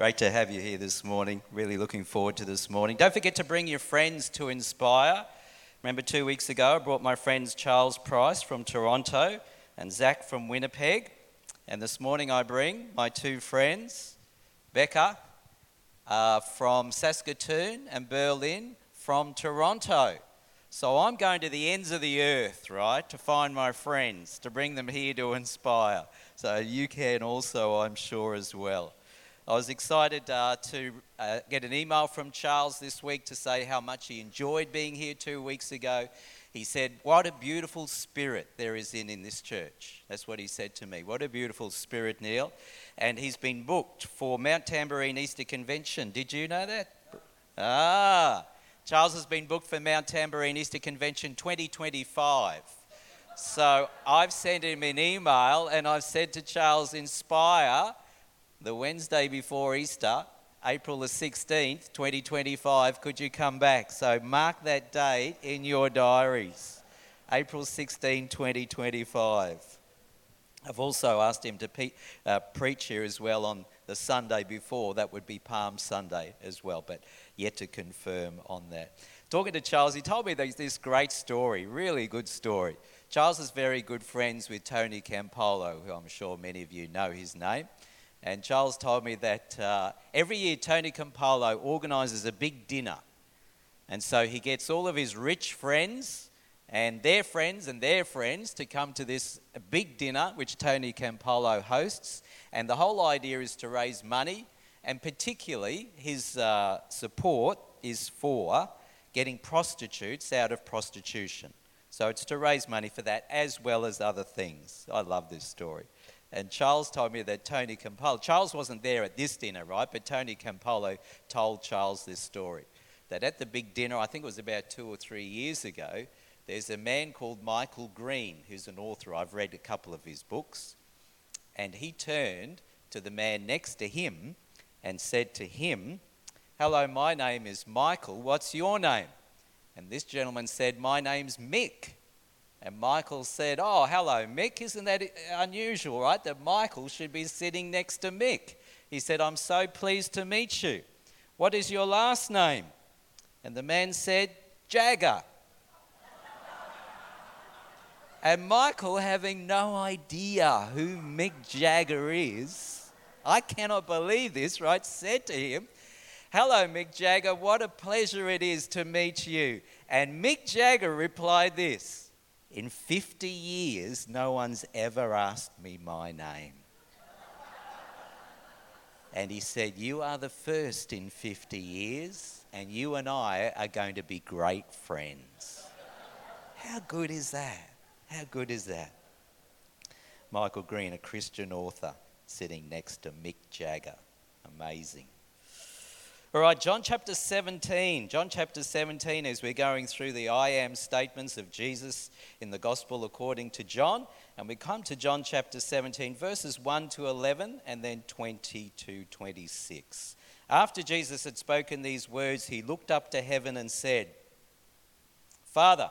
Great to have you here this morning. Really looking forward to this morning. Don't forget to bring your friends to Inspire. Remember, two weeks ago, I brought my friends Charles Price from Toronto and Zach from Winnipeg. And this morning, I bring my two friends, Becca uh, from Saskatoon and Berlin from Toronto. So I'm going to the ends of the earth, right, to find my friends, to bring them here to inspire. So you can also, I'm sure, as well. I was excited uh, to uh, get an email from Charles this week to say how much he enjoyed being here two weeks ago. He said, What a beautiful spirit there is in, in this church. That's what he said to me. What a beautiful spirit, Neil. And he's been booked for Mount Tamborine Easter Convention. Did you know that? Ah, Charles has been booked for Mount Tamborine Easter Convention 2025. So I've sent him an email and I've said to Charles, Inspire the Wednesday before Easter, April the 16th, 2025, could you come back? So mark that date in your diaries. April 16, 2025. I've also asked him to pe- uh, preach here as well on the Sunday before. That would be Palm Sunday as well, but yet to confirm on that. Talking to Charles, he told me this great story, really good story. Charles is very good friends with Tony Campolo, who I'm sure many of you know his name. And Charles told me that uh, every year Tony Campolo organises a big dinner. And so he gets all of his rich friends and their friends and their friends to come to this big dinner which Tony Campolo hosts. And the whole idea is to raise money, and particularly his uh, support is for getting prostitutes out of prostitution. So it's to raise money for that as well as other things. I love this story. And Charles told me that Tony Campolo, Charles wasn't there at this dinner, right? But Tony Campolo told Charles this story. That at the big dinner, I think it was about two or three years ago, there's a man called Michael Green, who's an author. I've read a couple of his books. And he turned to the man next to him and said to him, Hello, my name is Michael. What's your name? And this gentleman said, My name's Mick. And Michael said, Oh, hello, Mick. Isn't that unusual, right? That Michael should be sitting next to Mick. He said, I'm so pleased to meet you. What is your last name? And the man said, Jagger. and Michael, having no idea who Mick Jagger is, I cannot believe this, right? Said to him, Hello, Mick Jagger. What a pleasure it is to meet you. And Mick Jagger replied this in 50 years, no one's ever asked me my name. and he said, You are the first in 50 years, and you and I are going to be great friends. How good is that? How good is that? Michael Green, a Christian author, sitting next to Mick Jagger. Amazing. All right, John chapter 17. John chapter 17, as we're going through the I am statements of Jesus in the gospel according to John. And we come to John chapter 17, verses 1 to 11, and then 20 to 26. After Jesus had spoken these words, he looked up to heaven and said, Father,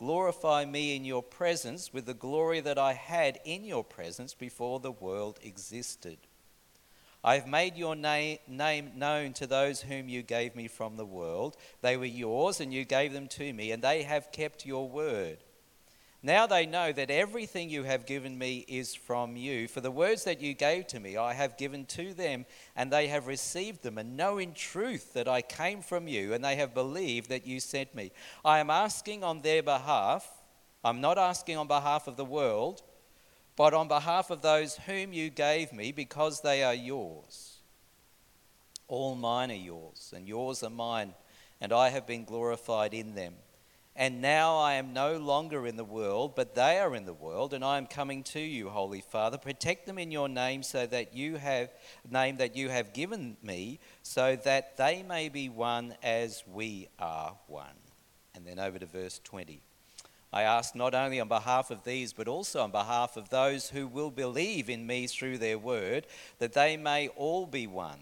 Glorify me in your presence with the glory that I had in your presence before the world existed. I have made your na- name known to those whom you gave me from the world. They were yours, and you gave them to me, and they have kept your word. Now they know that everything you have given me is from you. For the words that you gave to me, I have given to them, and they have received them, and know in truth that I came from you, and they have believed that you sent me. I am asking on their behalf. I'm not asking on behalf of the world, but on behalf of those whom you gave me, because they are yours. All mine are yours, and yours are mine, and I have been glorified in them. And now I am no longer in the world, but they are in the world, and I am coming to you, Holy Father. Protect them in your name so that you have name that you have given me, so that they may be one as we are one. And then over to verse 20. I ask not only on behalf of these, but also on behalf of those who will believe in me through their word, that they may all be one.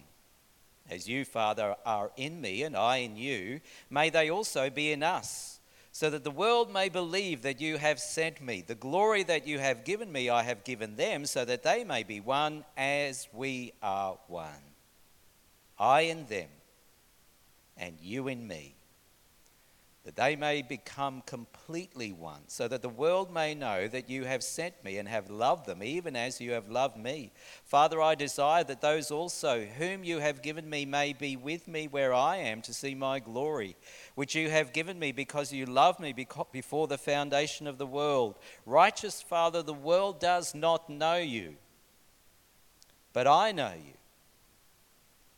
As you, Father, are in me and I in you, may they also be in us so that the world may believe that you have sent me. The glory that you have given me, I have given them, so that they may be one as we are one. I in them, and you in me that they may become completely one, so that the world may know that you have sent me and have loved them, even as you have loved me. Father, I desire that those also whom you have given me may be with me where I am to see my glory, which you have given me because you loved me before the foundation of the world. Righteous Father, the world does not know you, but I know you.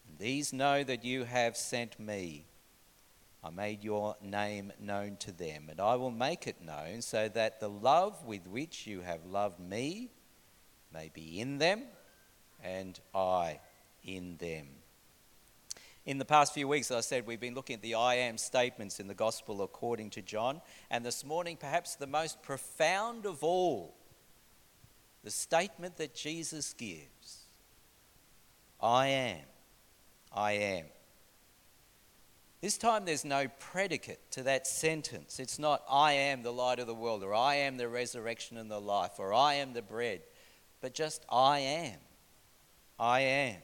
And these know that you have sent me. I made your name known to them, and I will make it known so that the love with which you have loved me may be in them, and I in them. In the past few weeks, as I said, we've been looking at the I am statements in the Gospel according to John, and this morning, perhaps the most profound of all, the statement that Jesus gives I am. I am. This time there's no predicate to that sentence. It's not, I am the light of the world, or I am the resurrection and the life, or I am the bread, but just I am. I am.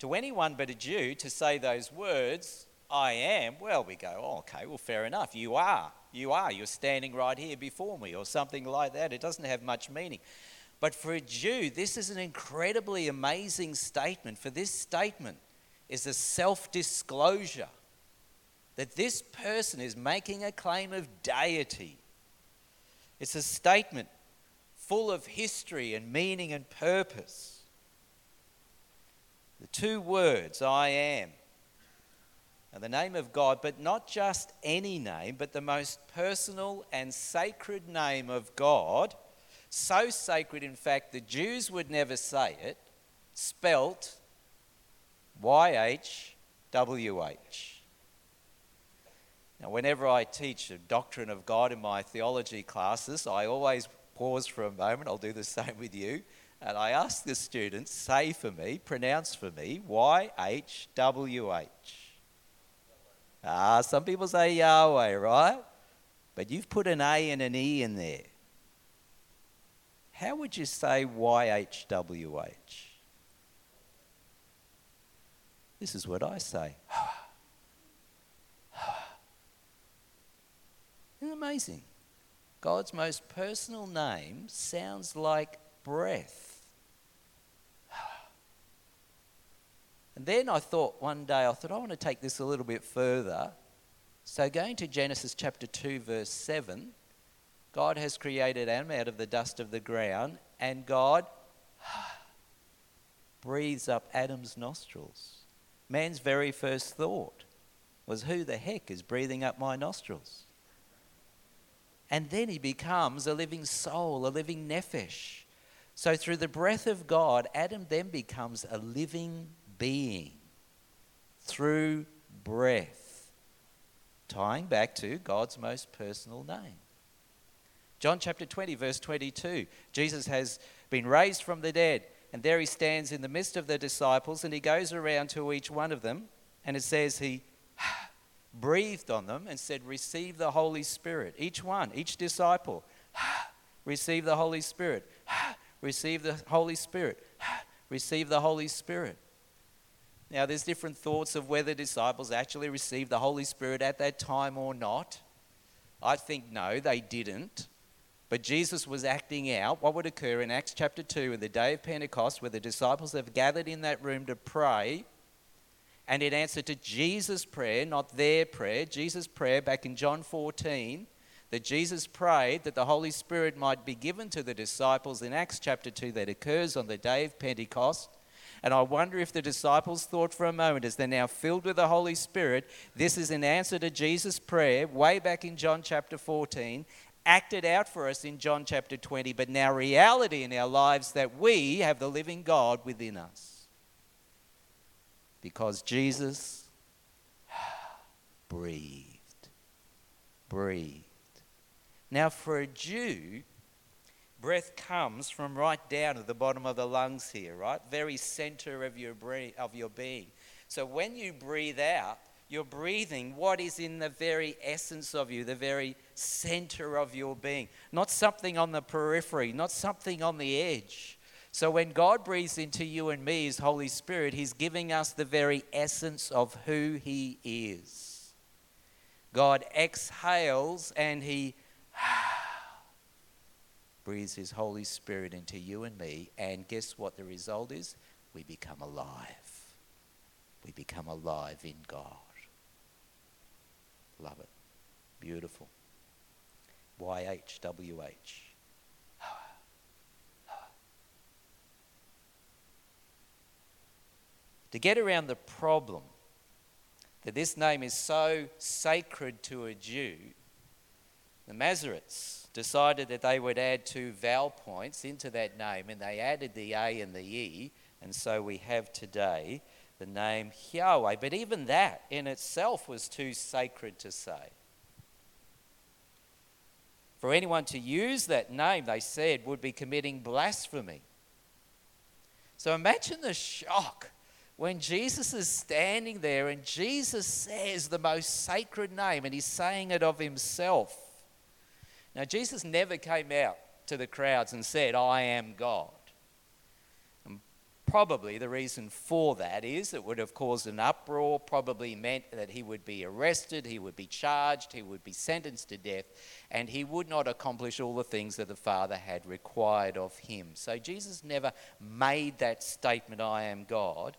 To anyone but a Jew to say those words, I am, well, we go, oh, okay, well, fair enough. You are. You are. You're standing right here before me, or something like that. It doesn't have much meaning. But for a Jew, this is an incredibly amazing statement. For this statement is a self disclosure that this person is making a claim of deity. It's a statement full of history and meaning and purpose. The two words, I am, are the name of God, but not just any name, but the most personal and sacred name of God. So sacred, in fact, the Jews would never say it, spelt YHWH. Now, whenever I teach a doctrine of God in my theology classes, I always pause for a moment. I'll do the same with you. And I ask the students, say for me, pronounce for me, YHWH. Ah, some people say Yahweh, right? But you've put an A and an E in there. How would you say YHWH? This is what I say. Isn't amazing? God's most personal name sounds like breath. And then I thought one day, I thought, I want to take this a little bit further. So, going to Genesis chapter 2, verse 7, God has created Adam out of the dust of the ground, and God breathes up Adam's nostrils. Man's very first thought was, Who the heck is breathing up my nostrils? And then he becomes a living soul, a living nephesh. So, through the breath of God, Adam then becomes a living being through breath, tying back to God's most personal name. John chapter 20, verse 22 Jesus has been raised from the dead. And there he stands in the midst of the disciples and he goes around to each one of them. And it says he breathed on them and said, Receive the Holy Spirit. Each one, each disciple, receive the Holy Spirit. Receive the Holy Spirit. Receive the Holy Spirit. Now, there's different thoughts of whether disciples actually received the Holy Spirit at that time or not. I think no, they didn't. But Jesus was acting out what would occur in Acts chapter 2 in the day of Pentecost, where the disciples have gathered in that room to pray. And in answer to Jesus' prayer, not their prayer, Jesus' prayer back in John 14, that Jesus prayed that the Holy Spirit might be given to the disciples in Acts chapter 2 that occurs on the day of Pentecost. And I wonder if the disciples thought for a moment, as they're now filled with the Holy Spirit, this is an answer to Jesus' prayer way back in John chapter 14, acted out for us in John chapter 20, but now reality in our lives that we have the living God within us. Because Jesus breathed. Breathed. Now, for a Jew, breath comes from right down at the bottom of the lungs here, right? Very center of your, of your being. So when you breathe out, you're breathing what is in the very essence of you, the very center of your being, not something on the periphery, not something on the edge. So when God breathes into you and me, His Holy Spirit, He's giving us the very essence of who He is. God exhales and He breathes His Holy Spirit into you and me, and guess what the result is? We become alive. We become alive in God. Love it. Beautiful. YHWH. to get around the problem that this name is so sacred to a Jew, the Masoretes decided that they would add two vowel points into that name, and they added the A and the E, and so we have today the name Yahweh. But even that in itself was too sacred to say. For anyone to use that name, they said, would be committing blasphemy. So imagine the shock when Jesus is standing there and Jesus says the most sacred name and he's saying it of himself. Now, Jesus never came out to the crowds and said, I am God. And probably the reason for that is it would have caused an uproar, probably meant that he would be arrested, he would be charged, he would be sentenced to death, and he would not accomplish all the things that the Father had required of him. So Jesus never made that statement, I am God.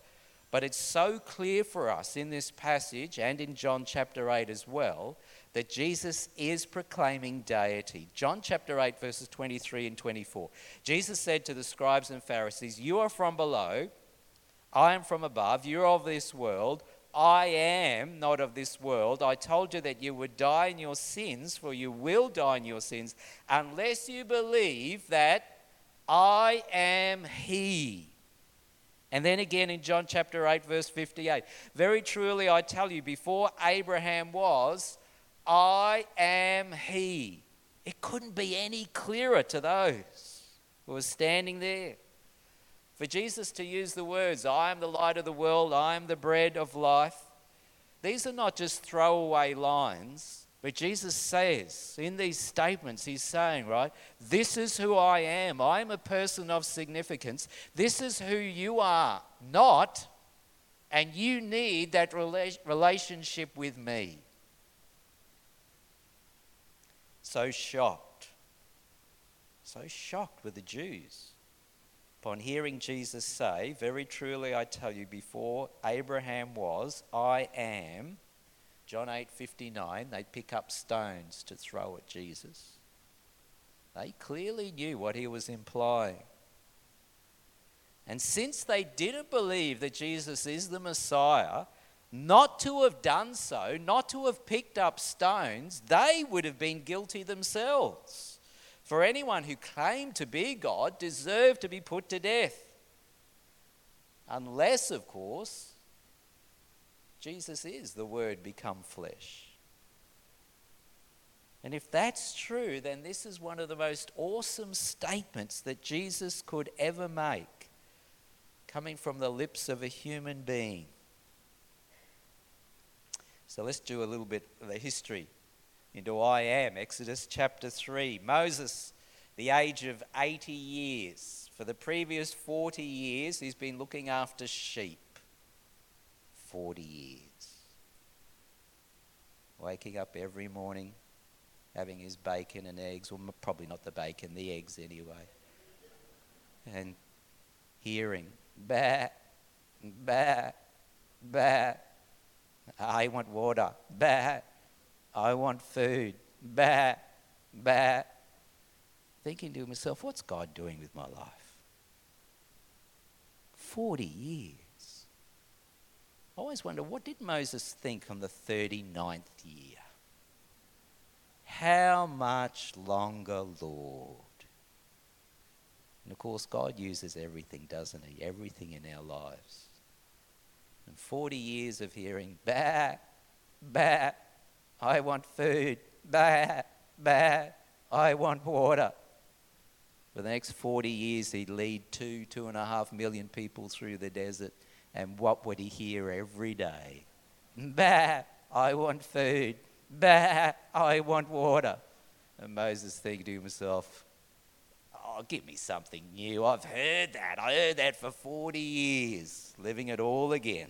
But it's so clear for us in this passage and in John chapter 8 as well that Jesus is proclaiming deity. John chapter 8, verses 23 and 24. Jesus said to the scribes and Pharisees, You are from below, I am from above, you're of this world. I am not of this world. I told you that you would die in your sins, for you will die in your sins, unless you believe that I am He. And then again in John chapter 8, verse 58 Very truly I tell you, before Abraham was, I am he. It couldn't be any clearer to those who were standing there. For Jesus to use the words, I am the light of the world, I am the bread of life, these are not just throwaway lines, but Jesus says in these statements, He's saying, right, this is who I am. I am a person of significance. This is who you are not, and you need that relationship with me. So shocked, so shocked were the Jews upon hearing Jesus say, Very truly I tell you, before Abraham was, I am. John 8 59, they pick up stones to throw at Jesus. They clearly knew what he was implying. And since they didn't believe that Jesus is the Messiah, not to have done so, not to have picked up stones, they would have been guilty themselves. For anyone who claimed to be God deserved to be put to death. Unless, of course, Jesus is the Word become flesh. And if that's true, then this is one of the most awesome statements that Jesus could ever make, coming from the lips of a human being. So let's do a little bit of the history into I am. Exodus chapter 3. Moses, the age of 80 years. For the previous 40 years, he's been looking after sheep. 40 years. Waking up every morning, having his bacon and eggs, well, probably not the bacon, the eggs anyway. And hearing, bah, bah, bah I want water. Bah. I want food. Bah. Bah. Thinking to myself, what's God doing with my life? 40 years. I always wonder what did Moses think on the 39th year? How much longer, Lord? And of course, God uses everything, doesn't He? Everything in our lives. And 40 years of hearing, bah, bah, I want food, bah, bah, I want water. For the next 40 years, he'd lead two, two and a half million people through the desert. And what would he hear every day? Bah, I want food. Bah, I want water. And Moses thinking to himself, Oh, give me something new. I've heard that. I heard that for 40 years, living it all again,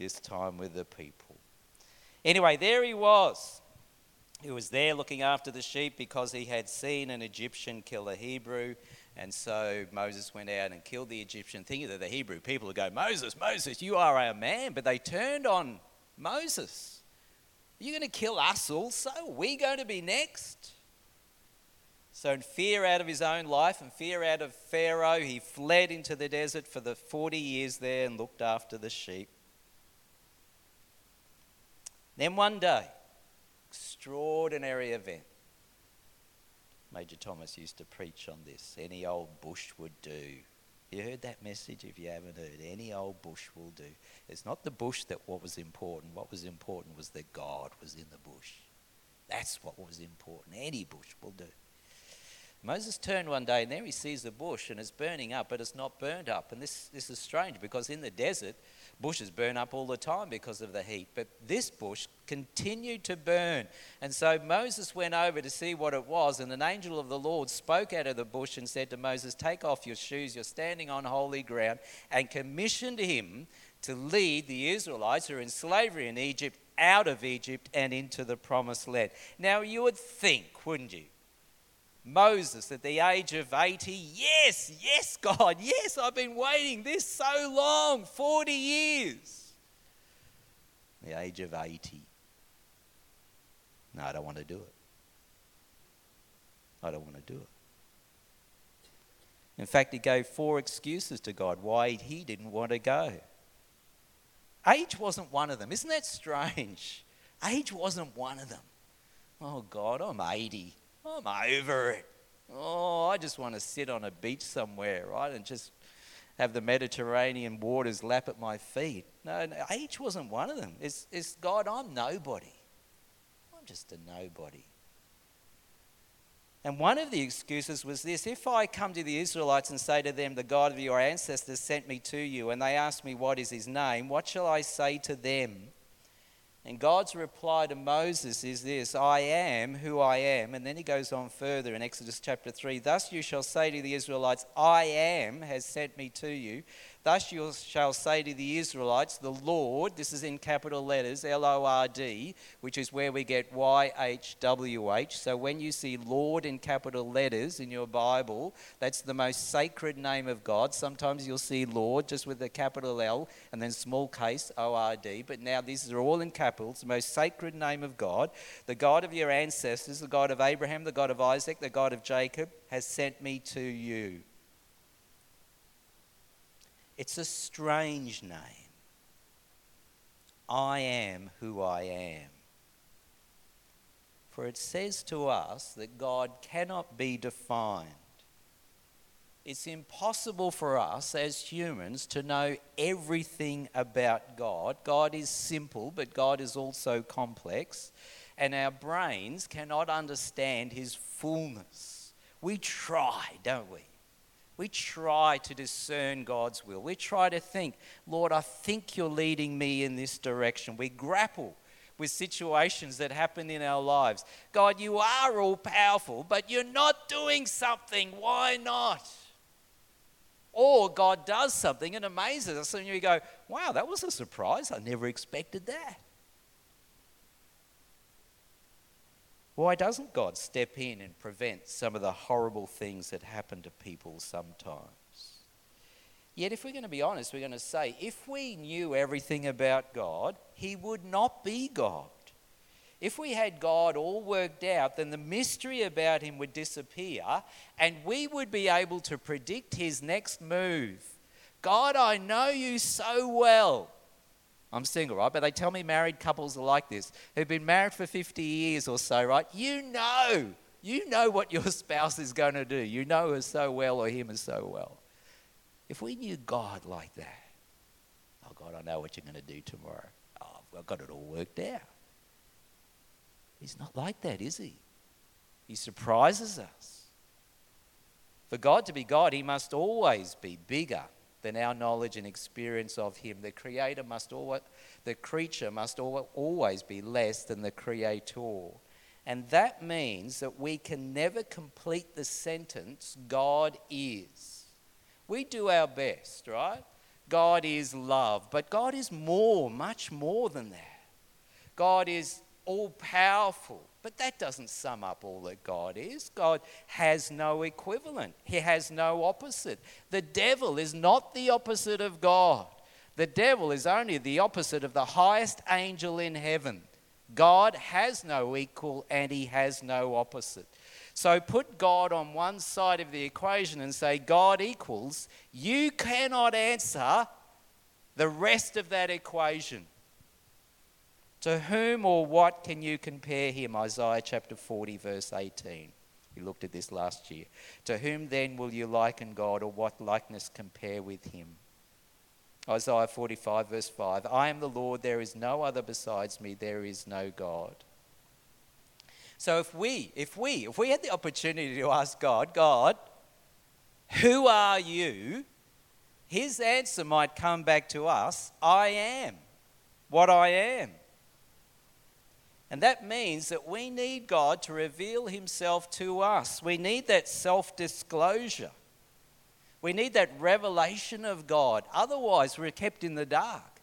this time with the people. Anyway, there he was. He was there looking after the sheep because he had seen an Egyptian kill a Hebrew. And so Moses went out and killed the Egyptian, thinking that the Hebrew people would go, Moses, Moses, you are our man. But they turned on Moses. Are you going to kill us also? Are we going to be next? So, in fear out of his own life and fear out of Pharaoh, he fled into the desert for the 40 years there and looked after the sheep. Then one day, extraordinary event. Major Thomas used to preach on this. Any old bush would do. You heard that message? If you haven't heard, any old bush will do. It's not the bush that what was important. What was important was that God was in the bush. That's what was important. Any bush will do. Moses turned one day and there he sees the bush and it's burning up, but it's not burnt up. And this, this is strange because in the desert, bushes burn up all the time because of the heat. But this bush continued to burn. And so Moses went over to see what it was. And an angel of the Lord spoke out of the bush and said to Moses, Take off your shoes, you're standing on holy ground, and commissioned him to lead the Israelites who are in slavery in Egypt out of Egypt and into the promised land. Now, you would think, wouldn't you? Moses at the age of 80. Yes, yes, God, yes, I've been waiting this so long 40 years. The age of 80. No, I don't want to do it. I don't want to do it. In fact, he gave four excuses to God why he didn't want to go. Age wasn't one of them. Isn't that strange? Age wasn't one of them. Oh, God, I'm 80. I'm over it. Oh, I just want to sit on a beach somewhere, right? And just have the Mediterranean waters lap at my feet. No, age wasn't one of them. It's, it's God, I'm nobody. I'm just a nobody. And one of the excuses was this if I come to the Israelites and say to them, The God of your ancestors sent me to you, and they ask me, What is his name? What shall I say to them? And God's reply to Moses is this I am who I am. And then he goes on further in Exodus chapter 3 Thus you shall say to the Israelites, I am has sent me to you. Thus you shall say to the Israelites, the Lord, this is in capital letters, L O R D, which is where we get Y H W H. So when you see Lord in capital letters in your Bible, that's the most sacred name of God. Sometimes you'll see Lord just with a capital L and then small case O R D. But now these are all in capitals, the most sacred name of God. The God of your ancestors, the God of Abraham, the God of Isaac, the God of Jacob, has sent me to you. It's a strange name. I am who I am. For it says to us that God cannot be defined. It's impossible for us as humans to know everything about God. God is simple, but God is also complex. And our brains cannot understand his fullness. We try, don't we? We try to discern God's will. We try to think, Lord, I think you're leading me in this direction. We grapple with situations that happen in our lives. God, you are all powerful, but you're not doing something. Why not? Or God does something and amazes us, and you go, wow, that was a surprise. I never expected that. Why doesn't God step in and prevent some of the horrible things that happen to people sometimes? Yet, if we're going to be honest, we're going to say if we knew everything about God, He would not be God. If we had God all worked out, then the mystery about Him would disappear and we would be able to predict His next move God, I know you so well. I'm single, right? But they tell me married couples are like this, who've been married for 50 years or so, right? You know, you know what your spouse is going to do. You know her so well or him so well. If we knew God like that, oh God, I know what you're going to do tomorrow. Oh, I've got it all worked out. He's not like that, is he? He surprises us. For God to be God, he must always be bigger than our knowledge and experience of him. The creator must always, the creature must always be less than the creator. And that means that we can never complete the sentence, God is. We do our best, right? God is love. But God is more, much more than that. God is all powerful. But that doesn't sum up all that God is. God has no equivalent, He has no opposite. The devil is not the opposite of God. The devil is only the opposite of the highest angel in heaven. God has no equal and He has no opposite. So put God on one side of the equation and say, God equals. You cannot answer the rest of that equation. To whom or what can you compare him? Isaiah chapter 40, verse 18. We looked at this last year. To whom then will you liken God, or what likeness compare with him? Isaiah 45, verse 5. I am the Lord, there is no other besides me, there is no God. So if we, if we, if we had the opportunity to ask God, God, who are you? His answer might come back to us, I am what I am. And that means that we need God to reveal Himself to us. We need that self disclosure. We need that revelation of God. Otherwise, we're kept in the dark.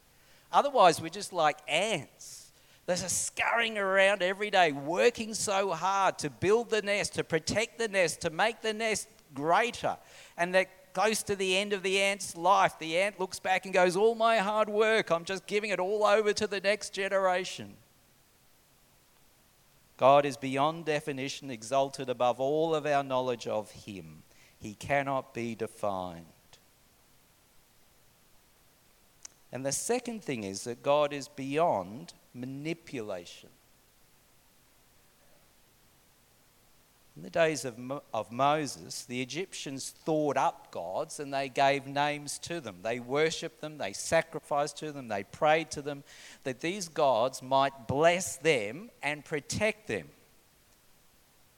Otherwise, we're just like ants. They're just scurrying around every day, working so hard to build the nest, to protect the nest, to make the nest greater. And they're close to the end of the ant's life. The ant looks back and goes, All my hard work, I'm just giving it all over to the next generation. God is beyond definition, exalted above all of our knowledge of Him. He cannot be defined. And the second thing is that God is beyond manipulation. In the days of, Mo- of Moses, the Egyptians thought up gods and they gave names to them. They worshipped them, they sacrificed to them, they prayed to them, that these gods might bless them and protect them.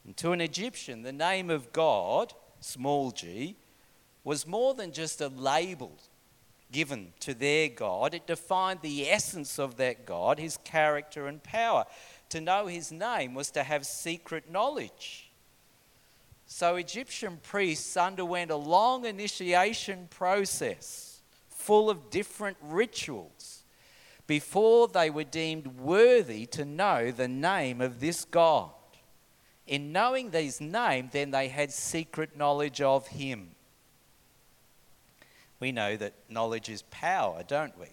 And to an Egyptian, the name of God, small g, was more than just a label given to their God. It defined the essence of that God, his character and power. To know his name was to have secret knowledge. So Egyptian priests underwent a long initiation process full of different rituals before they were deemed worthy to know the name of this God. In knowing these names, then they had secret knowledge of him. We know that knowledge is power, don't we?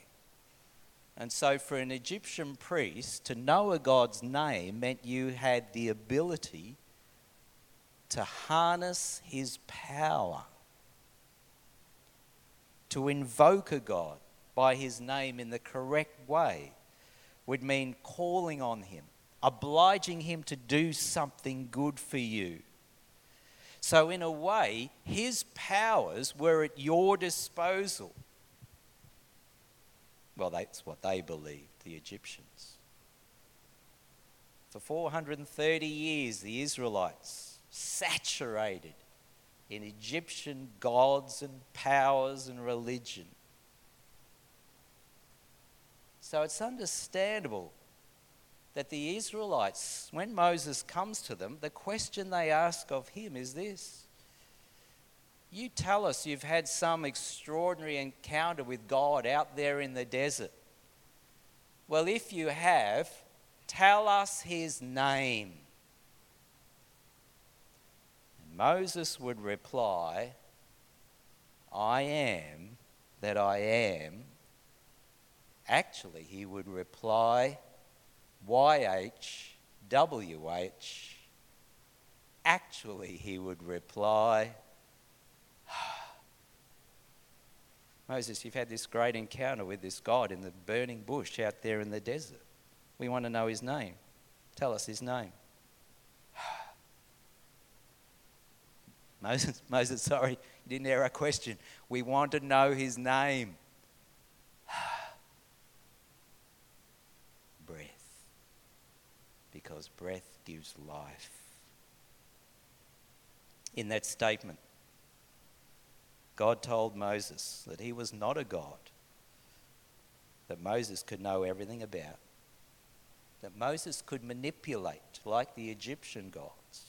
And so, for an Egyptian priest, to know a God's name meant you had the ability to harness his power, to invoke a God by his name in the correct way, would mean calling on him, obliging him to do something good for you. So, in a way, his powers were at your disposal. Well, that's what they believed, the Egyptians. For 430 years, the Israelites saturated in Egyptian gods and powers and religion. So it's understandable that the Israelites, when Moses comes to them, the question they ask of him is this You tell us you've had some extraordinary encounter with God out there in the desert. Well, if you have, tell us his name. Moses would reply, I am that I am. Actually, he would reply, YHWH. Actually, he would reply, ah, Moses, you've had this great encounter with this God in the burning bush out there in the desert. We want to know his name. Tell us his name. Moses, Moses, sorry, you didn't hear our question. We want to know his name. breath. Because breath gives life. In that statement, God told Moses that he was not a God that Moses could know everything about, that Moses could manipulate like the Egyptian gods,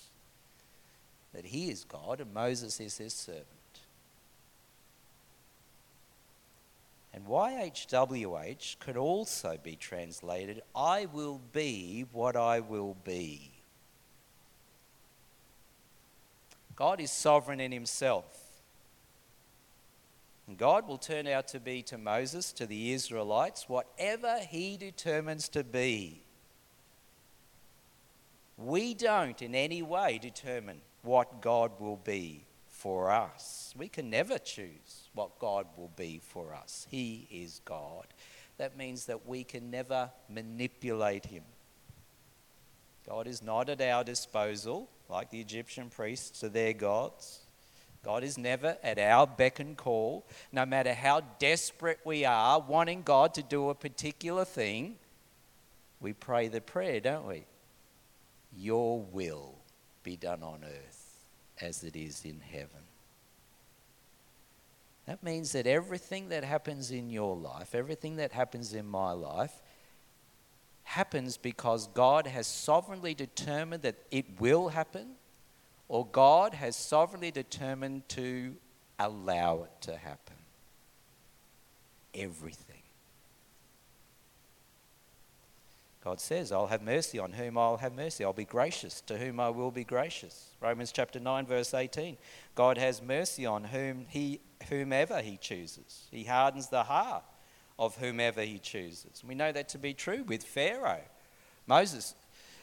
that he is God and Moses is his servant. And YHWH could also be translated, I will be what I will be. God is sovereign in himself. And God will turn out to be to Moses, to the Israelites, whatever he determines to be. We don't in any way determine what God will be for us. We can never choose what God will be for us. He is God. That means that we can never manipulate him. God is not at our disposal, like the Egyptian priests to their gods. God is never at our beck and call. No matter how desperate we are, wanting God to do a particular thing, we pray the prayer, don't we? Your will be done on earth as it is in heaven. That means that everything that happens in your life, everything that happens in my life, happens because God has sovereignly determined that it will happen or God has sovereignly determined to allow it to happen. Everything. God says, I'll have mercy on whom I'll have mercy. I'll be gracious to whom I will be gracious. Romans chapter 9, verse 18. God has mercy on whom he, whomever he chooses. He hardens the heart of whomever he chooses. We know that to be true with Pharaoh. Moses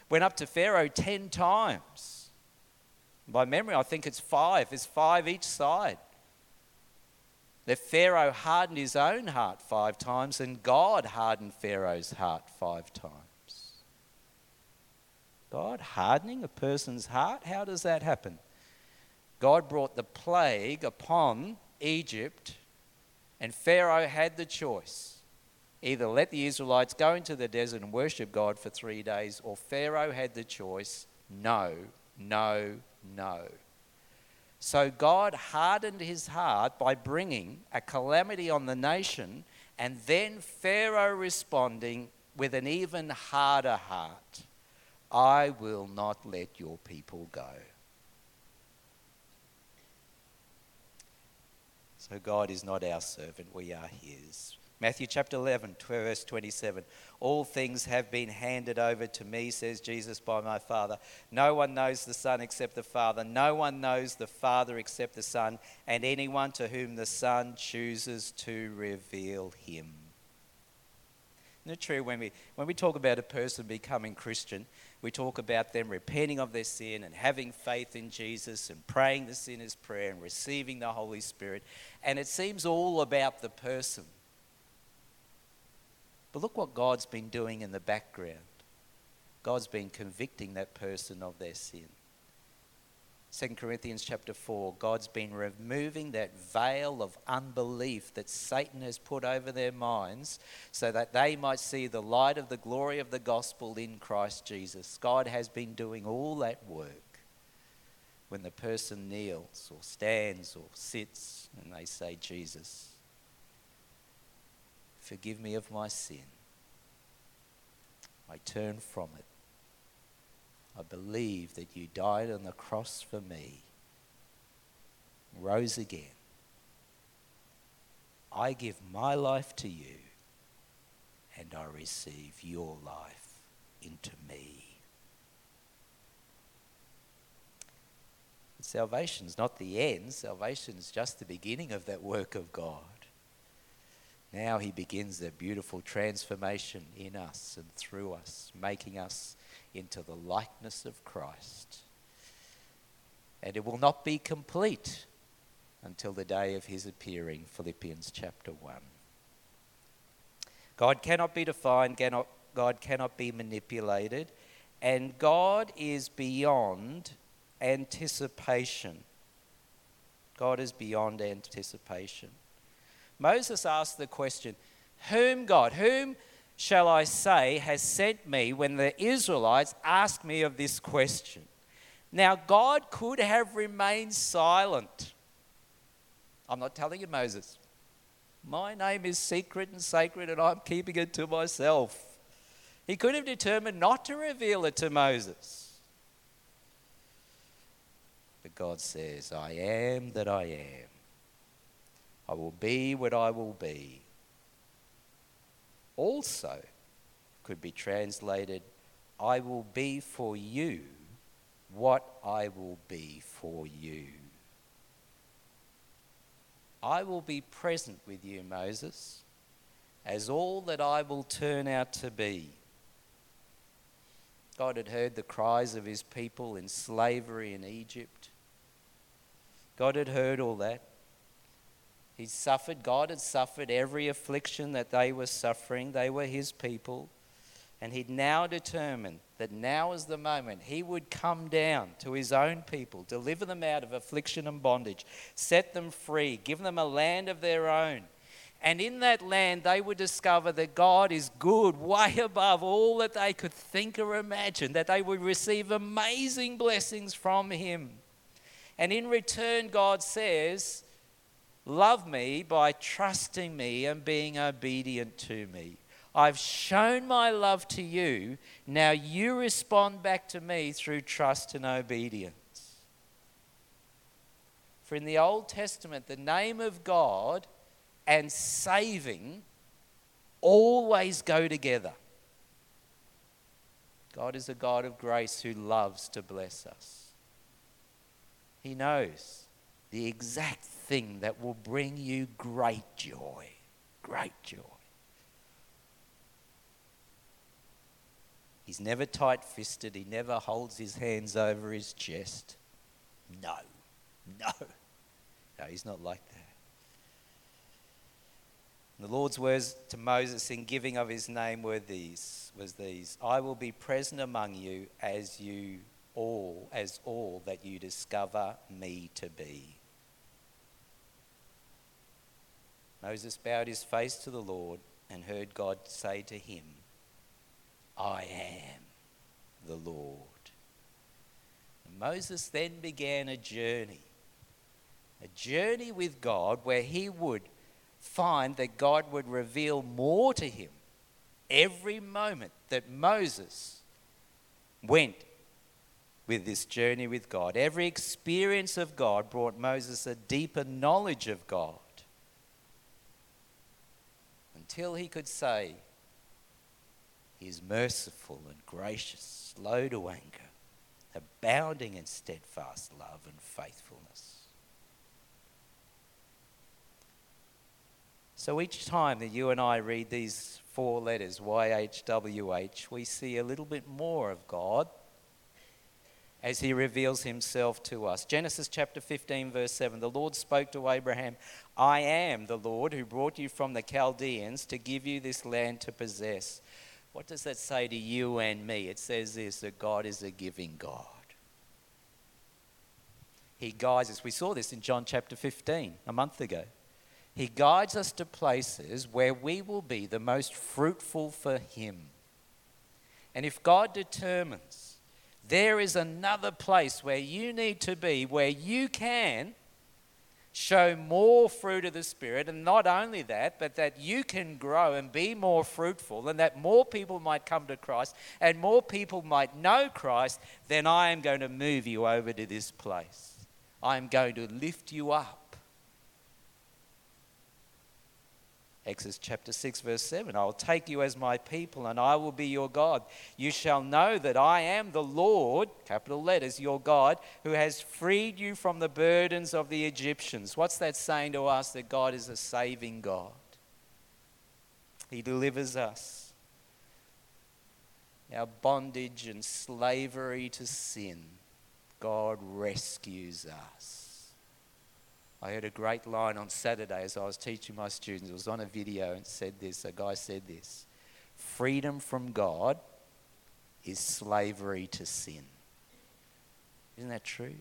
went up to Pharaoh 10 times by memory, I think it's five. There's five each side. That Pharaoh hardened his own heart five times, and God hardened Pharaoh's heart five times. God hardening a person's heart? How does that happen? God brought the plague upon Egypt, and Pharaoh had the choice either let the Israelites go into the desert and worship God for three days, or Pharaoh had the choice no, no, no. So God hardened his heart by bringing a calamity on the nation, and then Pharaoh responding with an even harder heart I will not let your people go. So God is not our servant, we are his. Matthew chapter 11, verse 27. All things have been handed over to me, says Jesus, by my Father. No one knows the Son except the Father. No one knows the Father except the Son, and anyone to whom the Son chooses to reveal him. Isn't it true when we, when we talk about a person becoming Christian, we talk about them repenting of their sin and having faith in Jesus and praying the sinner's prayer and receiving the Holy Spirit, and it seems all about the person. But look what God's been doing in the background. God's been convicting that person of their sin. 2 Corinthians chapter 4, God's been removing that veil of unbelief that Satan has put over their minds so that they might see the light of the glory of the gospel in Christ Jesus. God has been doing all that work when the person kneels or stands or sits and they say, Jesus, Forgive me of my sin. I turn from it. I believe that you died on the cross for me, rose again. I give my life to you, and I receive your life into me. Salvation is not the end, salvation is just the beginning of that work of God. Now he begins that beautiful transformation in us and through us, making us into the likeness of Christ. And it will not be complete until the day of his appearing. Philippians chapter 1. God cannot be defined, cannot, God cannot be manipulated, and God is beyond anticipation. God is beyond anticipation. Moses asked the question, Whom God, whom shall I say has sent me when the Israelites ask me of this question? Now, God could have remained silent. I'm not telling you, Moses. My name is secret and sacred, and I'm keeping it to myself. He could have determined not to reveal it to Moses. But God says, I am that I am. I will be what I will be. Also, could be translated, I will be for you what I will be for you. I will be present with you, Moses, as all that I will turn out to be. God had heard the cries of his people in slavery in Egypt. God had heard all that. He suffered, God had suffered every affliction that they were suffering. They were his people. And he'd now determined that now is the moment he would come down to his own people, deliver them out of affliction and bondage, set them free, give them a land of their own. And in that land, they would discover that God is good, way above all that they could think or imagine, that they would receive amazing blessings from Him. And in return, God says, Love me by trusting me and being obedient to me. I've shown my love to you. Now you respond back to me through trust and obedience. For in the Old Testament, the name of God and saving always go together. God is a God of grace who loves to bless us. He knows the exact thing that will bring you great joy. Great joy. He's never tight fisted. He never holds his hands over his chest. No, no. No, he's not like that. The Lord's words to Moses in giving of his name were these was these I will be present among you as you all as all that you discover me to be. Moses bowed his face to the Lord and heard God say to him, I am the Lord. And Moses then began a journey, a journey with God where he would find that God would reveal more to him every moment that Moses went with this journey with God. Every experience of God brought Moses a deeper knowledge of God until he could say, He is merciful and gracious, slow to anger, abounding in steadfast love and faithfulness. So each time that you and I read these four letters, YHWH, we see a little bit more of God as he reveals himself to us. Genesis chapter 15, verse 7 The Lord spoke to Abraham, I am the Lord who brought you from the Chaldeans to give you this land to possess. What does that say to you and me? It says this that God is a giving God. He guides us. We saw this in John chapter 15 a month ago. He guides us to places where we will be the most fruitful for Him. And if God determines there is another place where you need to be, where you can show more fruit of the Spirit. And not only that, but that you can grow and be more fruitful, and that more people might come to Christ and more people might know Christ, then I am going to move you over to this place. I am going to lift you up. Exodus chapter 6, verse 7 I will take you as my people, and I will be your God. You shall know that I am the Lord, capital letters, your God, who has freed you from the burdens of the Egyptians. What's that saying to us? That God is a saving God. He delivers us. Our bondage and slavery to sin, God rescues us. I heard a great line on Saturday as I was teaching my students. It was on a video and said this. A guy said this Freedom from God is slavery to sin. Isn't that true?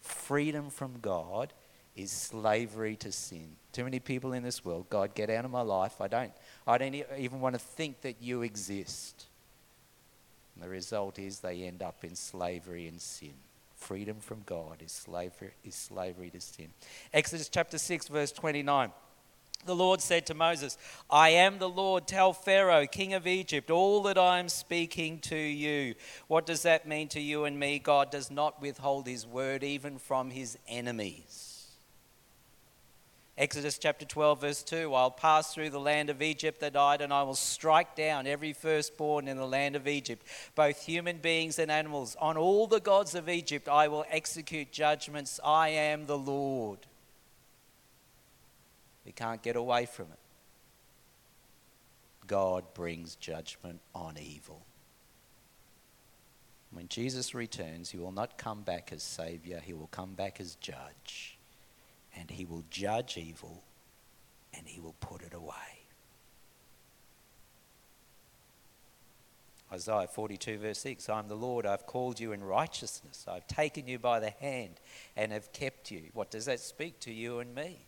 Freedom from God is slavery to sin. Too many people in this world, God, get out of my life. I don't, I don't even want to think that you exist. And the result is they end up in slavery and sin. Freedom from God is slavery, is slavery to sin. Exodus chapter 6, verse 29. The Lord said to Moses, I am the Lord. Tell Pharaoh, king of Egypt, all that I am speaking to you. What does that mean to you and me? God does not withhold his word even from his enemies. Exodus chapter 12, verse 2 I'll pass through the land of Egypt that died, and I will strike down every firstborn in the land of Egypt, both human beings and animals. On all the gods of Egypt I will execute judgments. I am the Lord. We can't get away from it. God brings judgment on evil. When Jesus returns, he will not come back as Savior, he will come back as Judge and he will judge evil and he will put it away. Isaiah 42, verse 6 I am the Lord, I've called you in righteousness, I've taken you by the hand and have kept you. What does that speak to you and me?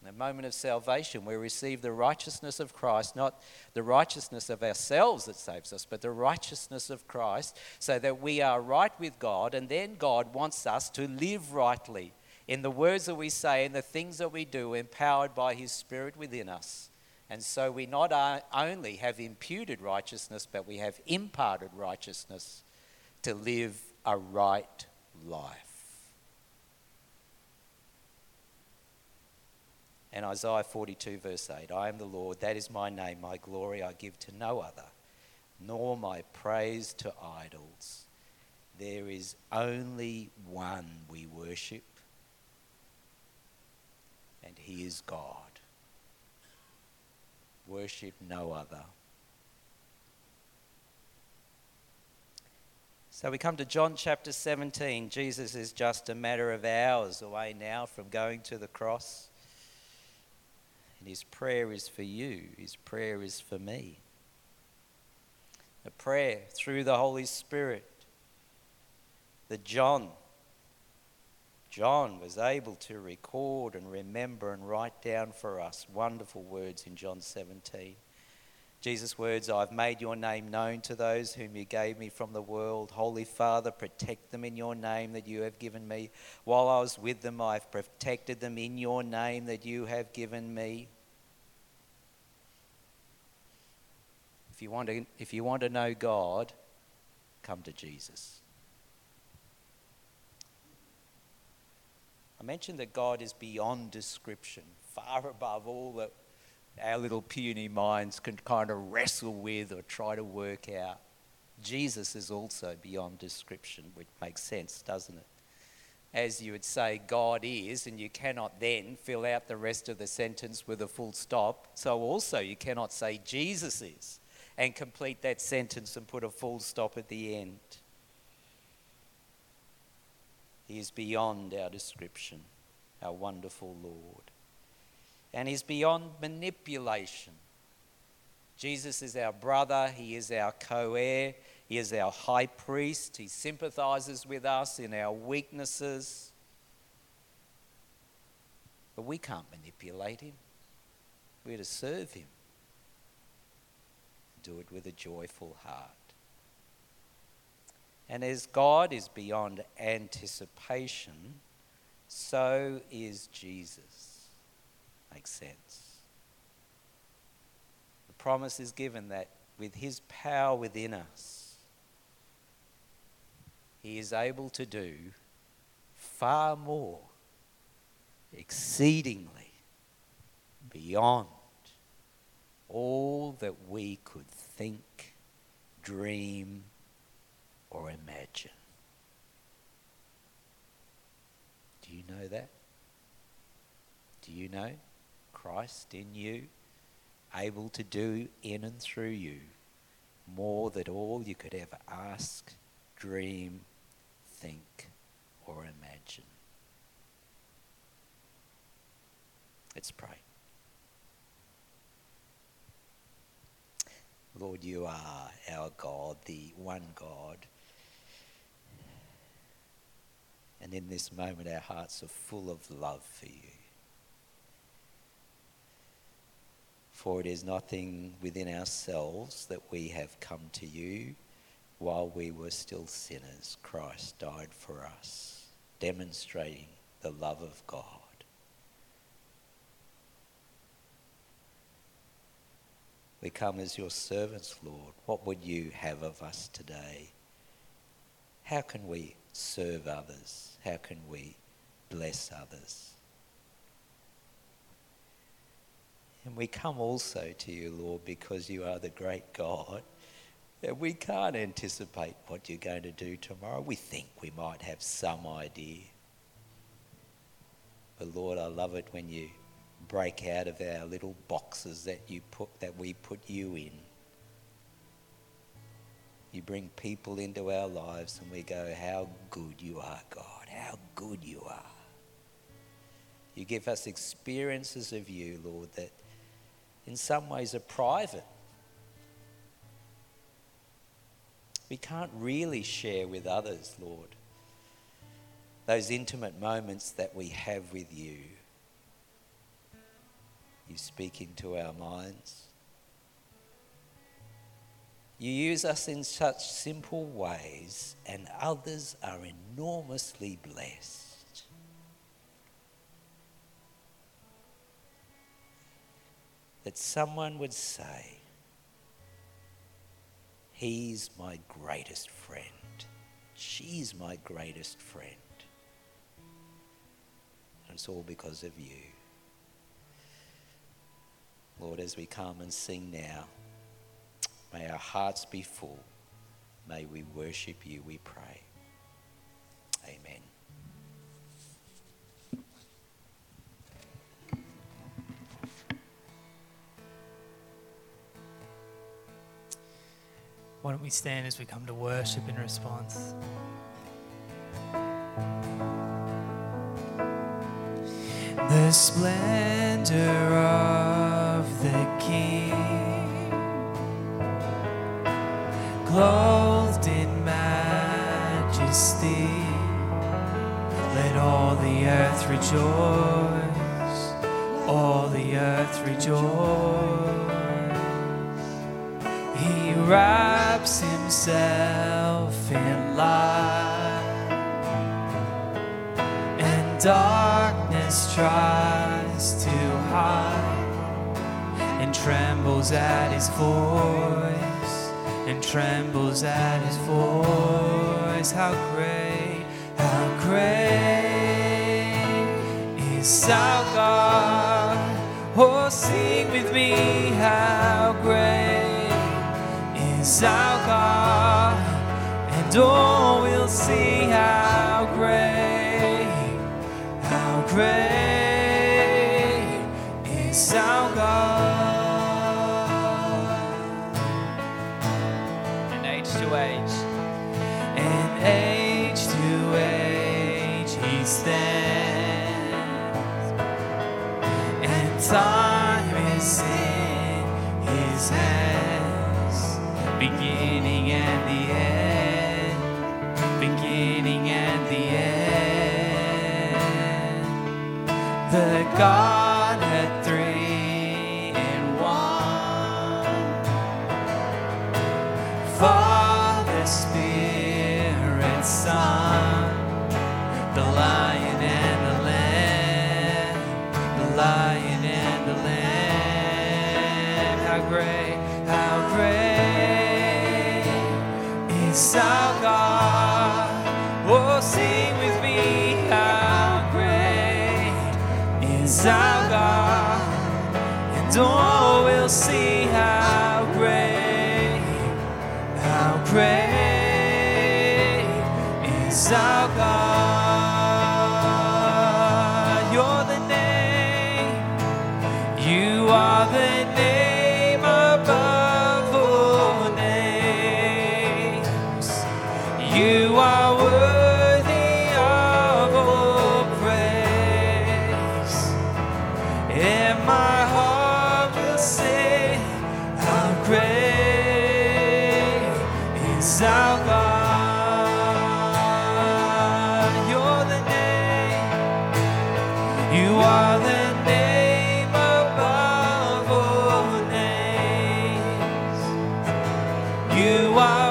In the moment of salvation, we receive the righteousness of Christ, not the righteousness of ourselves that saves us, but the righteousness of Christ, so that we are right with God, and then God wants us to live rightly in the words that we say and the things that we do, empowered by His Spirit within us. And so we not only have imputed righteousness, but we have imparted righteousness to live a right life. And Isaiah 42, verse 8 I am the Lord, that is my name, my glory I give to no other, nor my praise to idols. There is only one we worship, and he is God. Worship no other. So we come to John chapter 17. Jesus is just a matter of hours away now from going to the cross. And his prayer is for you, his prayer is for me. A prayer through the Holy Spirit that John John was able to record and remember and write down for us wonderful words in John 17. Jesus' words, I've made your name known to those whom you gave me from the world. Holy Father, protect them in your name that you have given me. While I was with them, I've protected them in your name that you have given me. If you want to, if you want to know God, come to Jesus. I mentioned that God is beyond description, far above all that our little puny minds can kind of wrestle with or try to work out. Jesus is also beyond description, which makes sense, doesn't it? As you would say, God is, and you cannot then fill out the rest of the sentence with a full stop. So also you cannot say Jesus is and complete that sentence and put a full stop at the end. He is beyond our description, our wonderful Lord. And He's beyond manipulation. Jesus is our brother, He is our co heir, He is our high priest, He sympathizes with us in our weaknesses. But we can't manipulate Him, we're to serve Him. Do it with a joyful heart. And as God is beyond anticipation, so is Jesus. Makes sense. The promise is given that with his power within us, he is able to do far more, exceedingly, beyond all that we could think, dream, or imagine. Do you know that? Do you know Christ in you, able to do in and through you more than all you could ever ask, dream, think, or imagine? Let's pray. Lord, you are our God, the one God. And in this moment, our hearts are full of love for you. For it is nothing within ourselves that we have come to you. While we were still sinners, Christ died for us, demonstrating the love of God. We come as your servants, Lord. What would you have of us today? How can we serve others? How can we bless others? And we come also to you, Lord, because you are the great God. And we can't anticipate what you're going to do tomorrow. We think we might have some idea. But Lord, I love it when you break out of our little boxes that you put that we put you in. You bring people into our lives and we go, How good you are, God. How good you are. You give us experiences of you, Lord, that in some ways are private. We can't really share with others, Lord, those intimate moments that we have with you. You speak into our minds. You use us in such simple ways, and others are enormously blessed. That someone would say, He's my greatest friend. She's my greatest friend. And it's all because of you. Lord, as we come and sing now, may our hearts be full. May we worship you, we pray. Amen. Why don't we stand as we come to worship in response? The splendor of the King, clothed in majesty, let all the earth rejoice, all the earth rejoice. He wraps himself in light and darkness tries to hide and trembles at his voice trembles at his voice. How great how great is our God. Oh sing with me how great is our God. And oh we'll see how great how great is our time is in his hands, beginning and the end, beginning and the end. The Godhead our God. Oh, sing with me, how great is our You are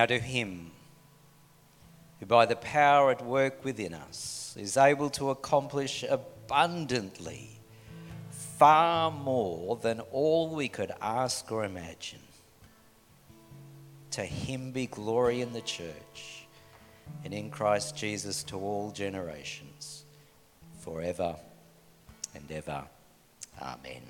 Now to him who by the power at work within us is able to accomplish abundantly far more than all we could ask or imagine. To him be glory in the church and in Christ Jesus to all generations, forever and ever. Amen.